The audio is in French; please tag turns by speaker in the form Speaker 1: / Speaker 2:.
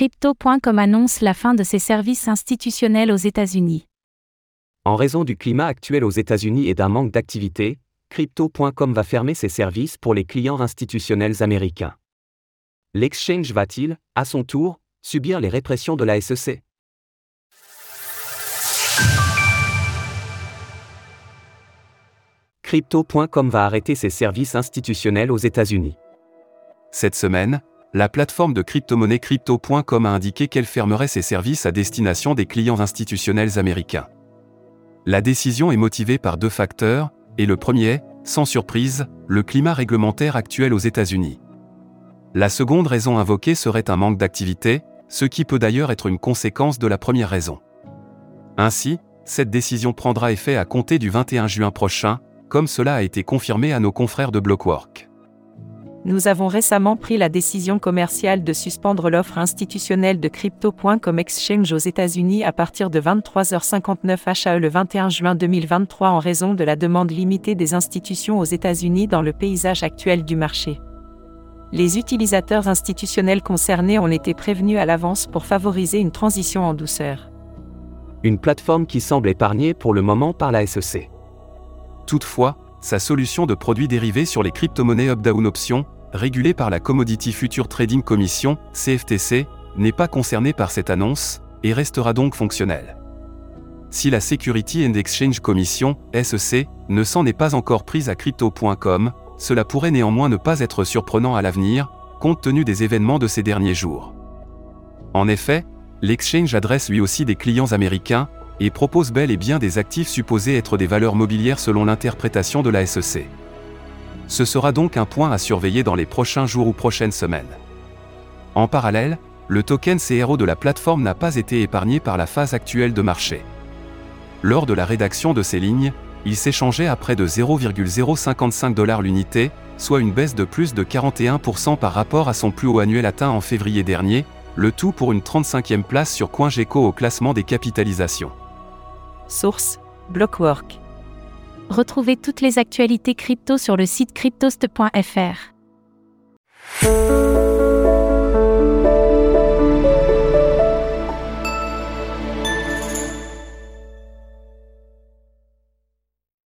Speaker 1: Crypto.com annonce la fin de ses services institutionnels aux États-Unis.
Speaker 2: En raison du climat actuel aux États-Unis et d'un manque d'activité, Crypto.com va fermer ses services pour les clients institutionnels américains. L'exchange va-t-il, à son tour, subir les répressions de la SEC Crypto.com va arrêter ses services institutionnels aux États-Unis.
Speaker 3: Cette semaine, la plateforme de crypto-monnaie Crypto.com a indiqué qu'elle fermerait ses services à destination des clients institutionnels américains. La décision est motivée par deux facteurs, et le premier, sans surprise, le climat réglementaire actuel aux États-Unis. La seconde raison invoquée serait un manque d'activité, ce qui peut d'ailleurs être une conséquence de la première raison. Ainsi, cette décision prendra effet à compter du 21 juin prochain, comme cela a été confirmé à nos confrères de Blockwork.
Speaker 4: Nous avons récemment pris la décision commerciale de suspendre l'offre institutionnelle de Crypto.com Exchange aux États-Unis à partir de 23h59 HAE le 21 juin 2023 en raison de la demande limitée des institutions aux États-Unis dans le paysage actuel du marché. Les utilisateurs institutionnels concernés ont été prévenus à l'avance pour favoriser une transition en douceur.
Speaker 2: Une plateforme qui semble épargnée pour le moment par la SEC.
Speaker 3: Toutefois, sa solution de produits dérivés sur les crypto-monnaies up-down options, régulée par la Commodity Future Trading Commission, CFTC, n'est pas concernée par cette annonce, et restera donc fonctionnelle. Si la Security and Exchange Commission, SEC, ne s'en est pas encore prise à crypto.com, cela pourrait néanmoins ne pas être surprenant à l'avenir, compte tenu des événements de ces derniers jours. En effet, l'exchange adresse lui aussi des clients américains, et propose bel et bien des actifs supposés être des valeurs mobilières selon l'interprétation de la SEC. Ce sera donc un point à surveiller dans les prochains jours ou prochaines semaines. En parallèle, le token CRO de la plateforme n'a pas été épargné par la phase actuelle de marché. Lors de la rédaction de ces lignes, il s'échangeait à près de 0,055 dollars l'unité, soit une baisse de plus de 41% par rapport à son plus haut annuel atteint en février dernier, le tout pour une 35e place sur CoinGecko au classement des capitalisations.
Speaker 4: Source Blockwork.
Speaker 1: Retrouvez toutes les actualités crypto sur le site cryptost.fr.